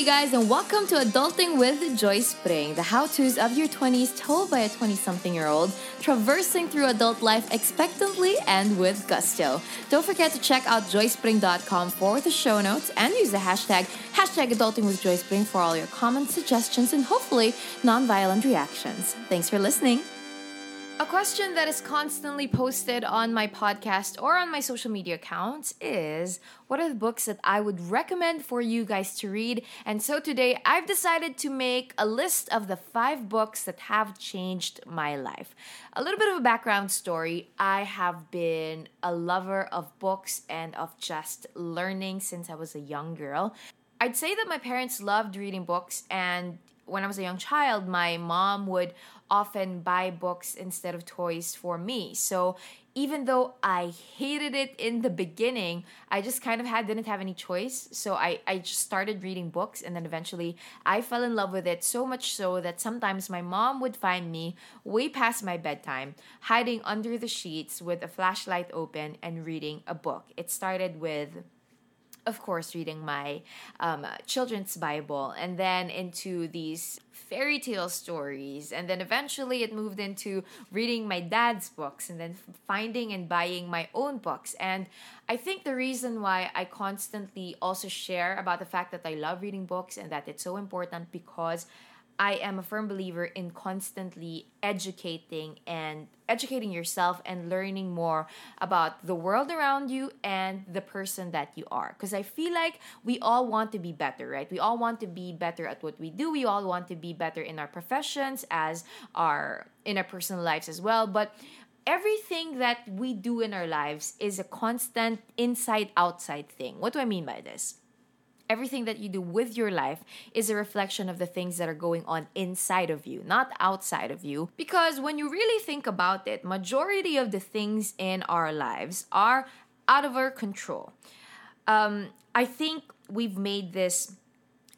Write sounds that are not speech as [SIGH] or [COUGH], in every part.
you guys, and welcome to Adulting with Joy Spring, the how to's of your 20s told by a 20 something year old, traversing through adult life expectantly and with gusto. Don't forget to check out joyspring.com for the show notes and use the hashtag, hashtag Adulting with Joy Spring for all your comments, suggestions, and hopefully non violent reactions. Thanks for listening. A question that is constantly posted on my podcast or on my social media accounts is what are the books that I would recommend for you guys to read? And so today I've decided to make a list of the five books that have changed my life. A little bit of a background story I have been a lover of books and of just learning since I was a young girl. I'd say that my parents loved reading books, and when I was a young child, my mom would often buy books instead of toys for me. So even though I hated it in the beginning, I just kind of had didn't have any choice. So I, I just started reading books and then eventually I fell in love with it so much so that sometimes my mom would find me way past my bedtime, hiding under the sheets with a flashlight open and reading a book. It started with of course, reading my um, children's Bible, and then into these fairy tale stories, and then eventually it moved into reading my dad's books, and then finding and buying my own books. And I think the reason why I constantly also share about the fact that I love reading books and that it's so important because I am a firm believer in constantly educating and educating yourself and learning more about the world around you and the person that you are. Because I feel like we all want to be better, right? We all want to be better at what we do. We all want to be better in our professions as our in our personal lives as well. But everything that we do in our lives is a constant inside outside thing. What do I mean by this? Everything that you do with your life is a reflection of the things that are going on inside of you, not outside of you. Because when you really think about it, majority of the things in our lives are out of our control. Um, I think we've made this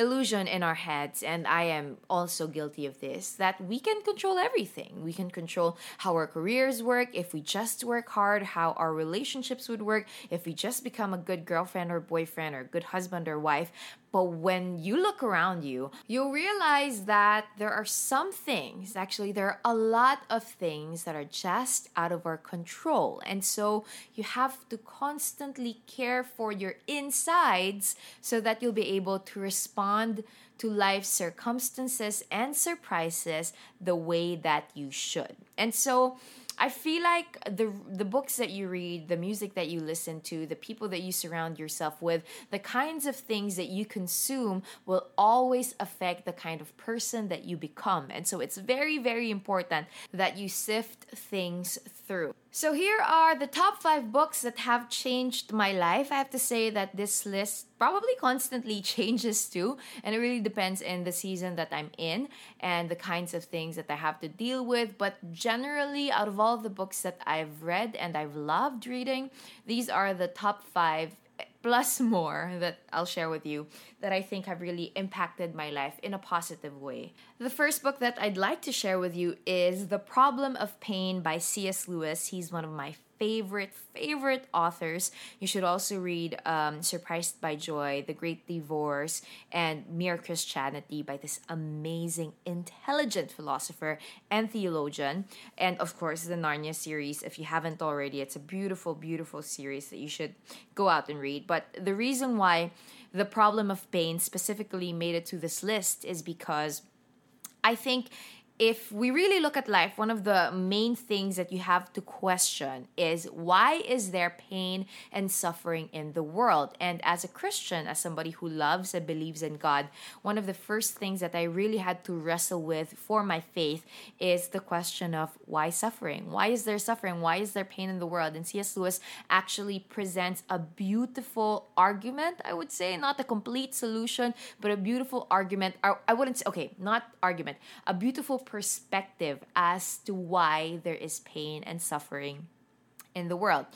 illusion in our heads, and I am also guilty of this, that we can control everything. We can control how our careers work if we just work hard, how our relationships would work if we just become a good girlfriend or boyfriend or good husband or wife. But when you look around you, you'll realize that there are some things, actually, there are a lot of things that are just out of our control. And so you have to constantly care for your insides so that you'll be able to respond to life's circumstances and surprises the way that you should. And so, I feel like the the books that you read, the music that you listen to, the people that you surround yourself with, the kinds of things that you consume will always affect the kind of person that you become. And so it's very very important that you sift things through. So here are the top 5 books that have changed my life. I have to say that this list probably constantly [LAUGHS] changes too and it really depends in the season that i'm in and the kinds of things that i have to deal with but generally out of all the books that i've read and i've loved reading these are the top five eh, plus [LAUGHS] more that I'll share with you that I think have really impacted my life in a positive way. The first book that I'd like to share with you is The Problem of Pain by C.S. Lewis. He's one of my favorite, favorite authors. You should also read um, Surprised by Joy, The Great Divorce, and Mere Christianity by this amazing, intelligent philosopher and theologian. And of course, the Narnia series. If you haven't already, it's a beautiful, beautiful series that you should go out and read. But the reason why the problem of pain specifically made it to this list is because I think if we really look at life, one of the main things that you have to question is why is there pain and suffering in the world? And as a Christian, as somebody who loves and believes in God, one of the first things that I really had to wrestle with for my faith is the question of why suffering? Why is there suffering? Why is there pain in the world? And C.S. Lewis actually presents a beautiful argument, I would say, not a complete solution, but a beautiful argument. I wouldn't say, okay, not argument, a beautiful perspective as to why there is pain and suffering in the world.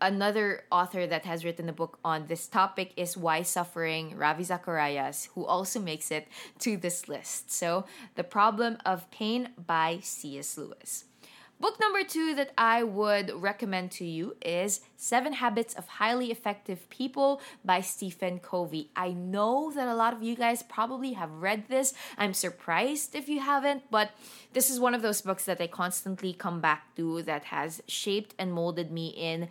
Another author that has written a book on this topic is Why Suffering, Ravi Zacharias, who also makes it to this list. So, The Problem of Pain by C.S. Lewis. Book number two that I would recommend to you is Seven Habits of Highly Effective People by Stephen Covey. I know that a lot of you guys probably have read this. I'm surprised if you haven't, but this is one of those books that I constantly come back to that has shaped and molded me in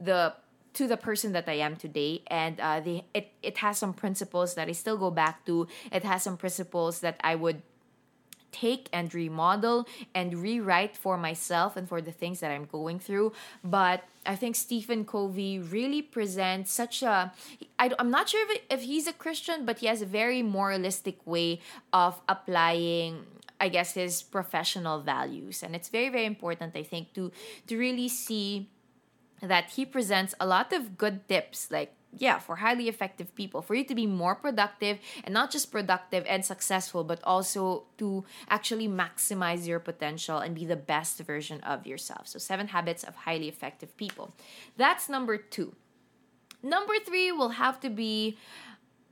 the to the person that I am today, and uh, it it has some principles that I still go back to. It has some principles that I would take and remodel and rewrite for myself and for the things that I'm going through. But I think Stephen Covey really presents such a. I, I'm not sure if, if he's a Christian, but he has a very moralistic way of applying I guess his professional values and it's very very important I think to to really see that he presents a lot of good tips like yeah, for highly effective people, for you to be more productive and not just productive and successful, but also to actually maximize your potential and be the best version of yourself. So, seven habits of highly effective people. That's number two. Number three will have to be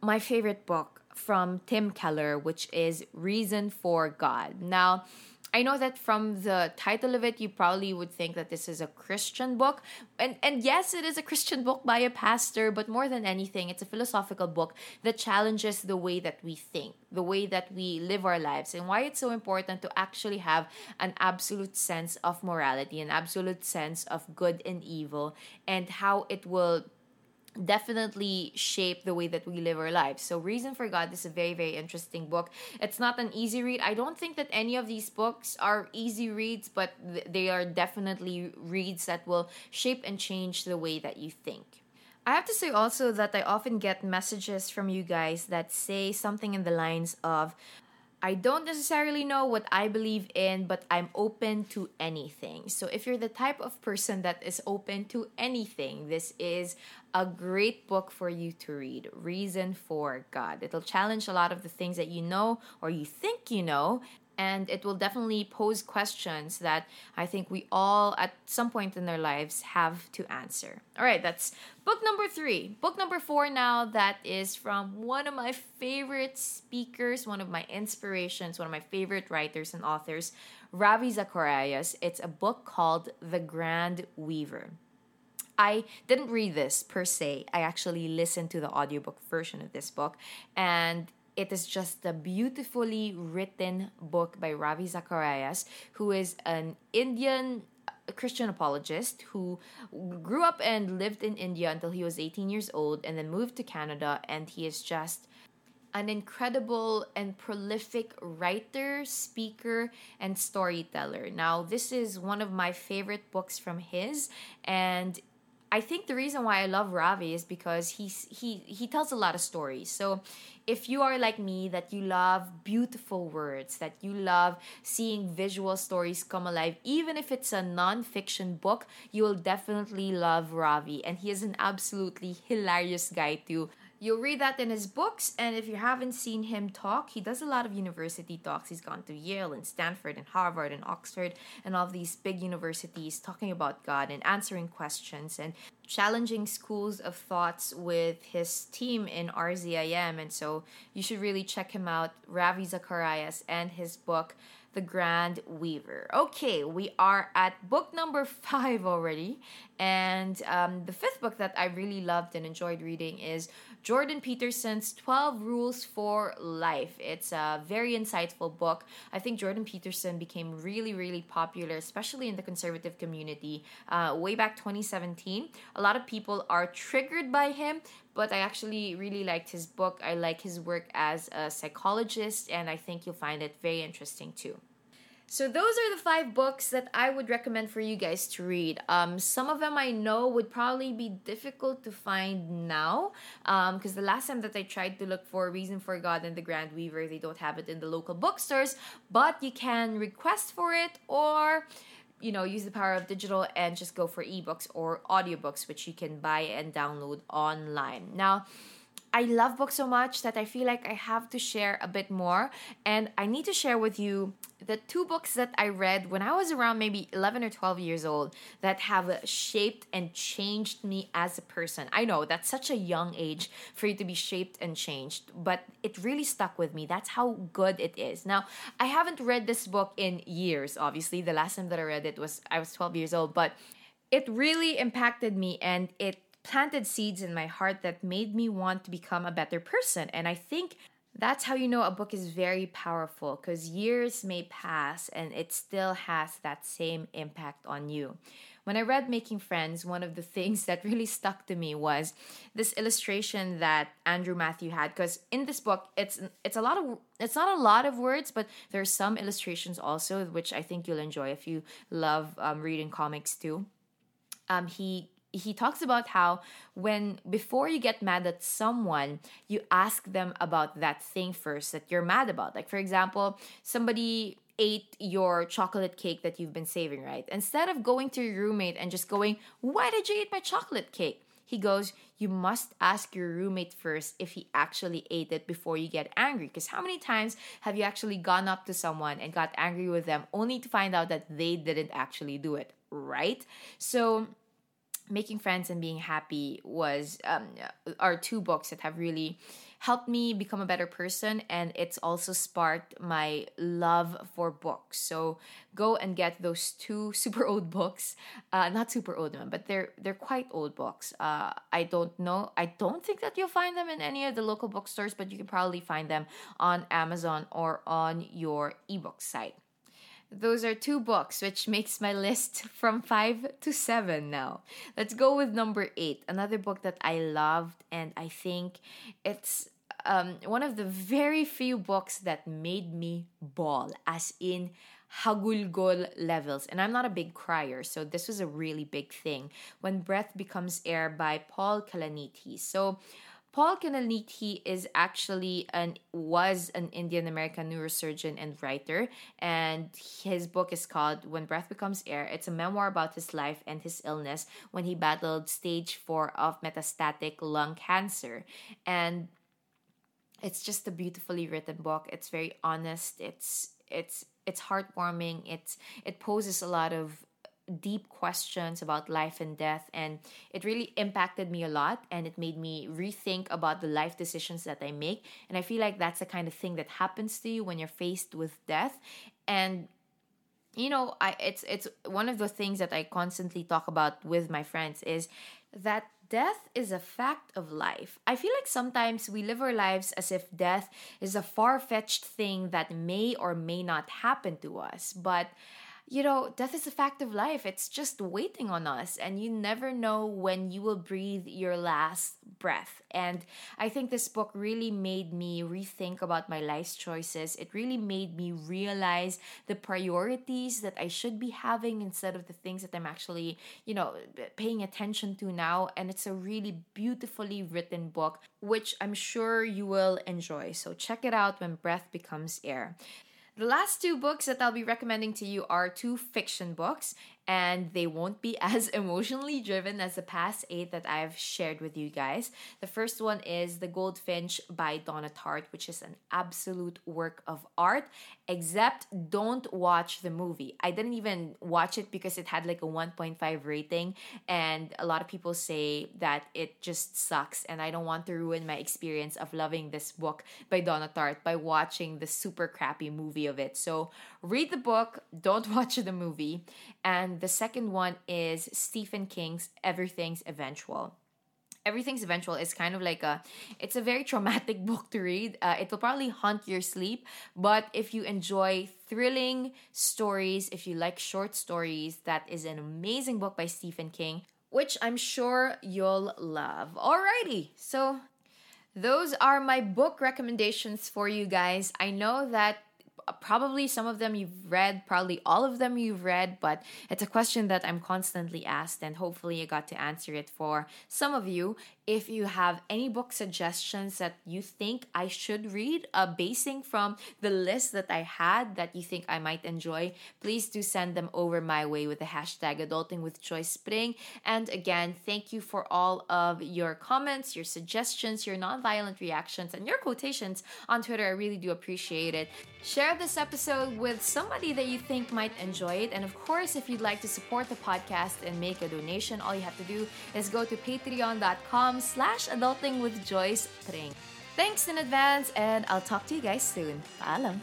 my favorite book from Tim Keller, which is Reason for God. Now, I know that from the title of it, you probably would think that this is a Christian book. And, and yes, it is a Christian book by a pastor, but more than anything, it's a philosophical book that challenges the way that we think, the way that we live our lives, and why it's so important to actually have an absolute sense of morality, an absolute sense of good and evil, and how it will definitely shape the way that we live our lives. So, Reason for God is a very, very interesting book. It's not an easy read. I don't think that any of these books are easy reads, but th- they are definitely reads that will shape and change the way that you think. I have to say also that I often get messages from you guys that say something in the lines of, I don't necessarily know what I believe in, but I'm open to anything. So, if you're the type of person that is open to anything, this is a great book for you to read. Reason for God. It'll challenge a lot of the things that you know or you think you know, and it will definitely pose questions that I think we all at some point in our lives have to answer. All right, that's book number three. Book number four now, that is from one of my favorite speakers, one of my inspirations, one of my favorite writers and authors, Ravi Zacharias. It's a book called The Grand Weaver. I didn't read this per se. I actually listened to the audiobook version of this book and it is just a beautifully written book by Ravi Zacharias, who is an Indian Christian apologist who grew up and lived in India until he was 18 years old and then moved to Canada. And he is just an incredible and prolific writer, speaker, and storyteller. Now, this is one of my favorite books from his, and I think the reason why I love Ravi is because he's he he tells a lot of stories. So if you are like me that you love beautiful words, that you love seeing visual stories come alive, even if it's a non-fiction book, you will definitely love Ravi. And he is an absolutely hilarious guy too. You'll read that in his books, and if you haven't seen him talk, he does a lot of university talks. He's gone to Yale and Stanford and Harvard and Oxford and all these big universities talking about God and answering questions and challenging schools of thoughts with his team in RZIM. And so you should really check him out, Ravi Zacharias, and his book, The Grand Weaver. Okay, we are at book number [LAUGHS] five already. And um, the fifth book that I really loved and enjoyed reading is Jordan Peterson's 12 Rules for Life. It's a very insightful book. I think Jordan Peterson became really, really popular, especially in the conservative community, uh, way back 2017. A lot of people are triggered by him, but I actually really liked his book. I like his work as a psychologist, and I think you'll find it very interesting too. So those are the five books that I would recommend for you guys to read. Um, some of them I know would probably be difficult to find now, because um, the last time that I tried to look for Reason for God and The Grand Weaver, they don't have it in the local bookstores. But you can request for it or you know use the power of digital and just go for ebooks or audiobooks which you can buy and download online now I love books so much that I feel like I have to share a bit more. And I need to share with you the two books that I read when I was around maybe 11 or 12 years old that have shaped and changed me as a person. I know that's such a young age for you to be shaped and changed, but it really stuck with me. That's how good it is. Now, I haven't read this book in years, obviously. The last time that I read it was I was 12 years old, but it really impacted me and it planted seeds in my heart that made me want to become a better person. And I think that's how you know a book is very powerful because years may pass and it still has that same impact on you. When I read Making Friends, one of the [LAUGHS] things that really stuck to me was this illustration that Andrew Matthew had because in this book it's it's a lot of it's not a lot of words but there are some illustrations also which I think you'll enjoy if you love um, reading comics too. Um, he he talks about how when before you get mad at someone you ask them about that thing first that you're mad about like for example somebody ate your chocolate cake that you've been saving right instead of going to your roommate and just going why did you eat my chocolate cake he goes, You must ask your roommate first if he actually ate it before you get angry. Because how many times have you actually gone up to someone and got angry with them only to find out that they didn't actually do it, right? So, making friends and being happy was um, are two books that have really helped me become a better person and it's also sparked my love for books. So go and get those two [LAUGHS] super old books. Uh, not super old but they're they're quite old books. Uh, i don't know i don't think that you'll find them in any of the local bookstores but you can probably find them on amazon or on your ebook site those are two books, which makes my list from five to seven now. Let's go with number eight, another book that I loved, and I think it's um, one of the very few books that made me bawl, as in hagulgol levels. And I'm not a big crier, so this was a really big thing. When Breath Becomes Air by Paul Kalanithi. So, Paul Kalanithi is actually an was an Indian American neurosurgeon and writer, and his book is called "When Breath Becomes Air." It's a memoir about his life and his illness when he battled stage four of metastatic lung cancer, and it's just a beautifully written book. It's very honest. It's it's it's heartwarming. It's it poses a lot of deep questions about life and death and it really impacted me a lot and it made me rethink about the life decisions that I make and I feel like that's the kind of thing that happens to you when you're faced with death and you know I it's it's one of the things that I constantly talk about with my friends is that death is a fact of life. I feel like sometimes we live our lives as if death is a far fetched thing that may or may not happen to us. But you know, death is a fact of life. It's just waiting on us, and you never know when you will breathe your last breath. And I think this book really made me rethink about my life's choices. It really made me realize the priorities that I should be having instead of the things that I'm actually, you know, paying attention to now. And it's a really beautifully written book, which I'm sure you will enjoy. So check it out when breath becomes air. The last two books that I'll be recommending to you are two fiction books, and they won't be [LAUGHS] as emotionally driven as the past eight that I've shared with you guys. The first one is The Goldfinch by Donna Tartt, which is an absolute work of art, except don't watch the movie. I didn't even watch it because it had like a 1.5 rating, and a lot of people say that it just sucks, and I don't want to ruin my experience of loving this book by Donna Tartt by watching the super crappy movie of it. So read the book, don't [LAUGHS] watch the movie, and the second one is Stephen King's Everything's Eventual. Everything's Eventual is kind of like a, it's a very traumatic [LAUGHS] book to read. Uh, it will probably haunt your sleep, but if you enjoy thrilling stories, if you like short stories, that is an amazing book by Stephen King, which I'm sure you'll love. Alrighty, so those are my book recommendations for you guys. I know that probably some of them you've read, probably all of them you've read, but it's a question that I'm constantly asked, and hopefully I got to answer it for some of you. If you have any book suggestions that you think I should read, uh, basing from the list that I had that you think I might enjoy, please do send them over my way with the hashtag adulting with Joy Spring. And again, thank you for all of your comments, your suggestions, your nonviolent reactions, and your quotations on Twitter. I really do appreciate it. Share this episode with somebody that you think might enjoy it. And of course, if you'd like to support the podcast and make a donation, all you have to do is go to patreon.com slash adulting Thanks in advance, and I'll talk to you guys soon. Paalam!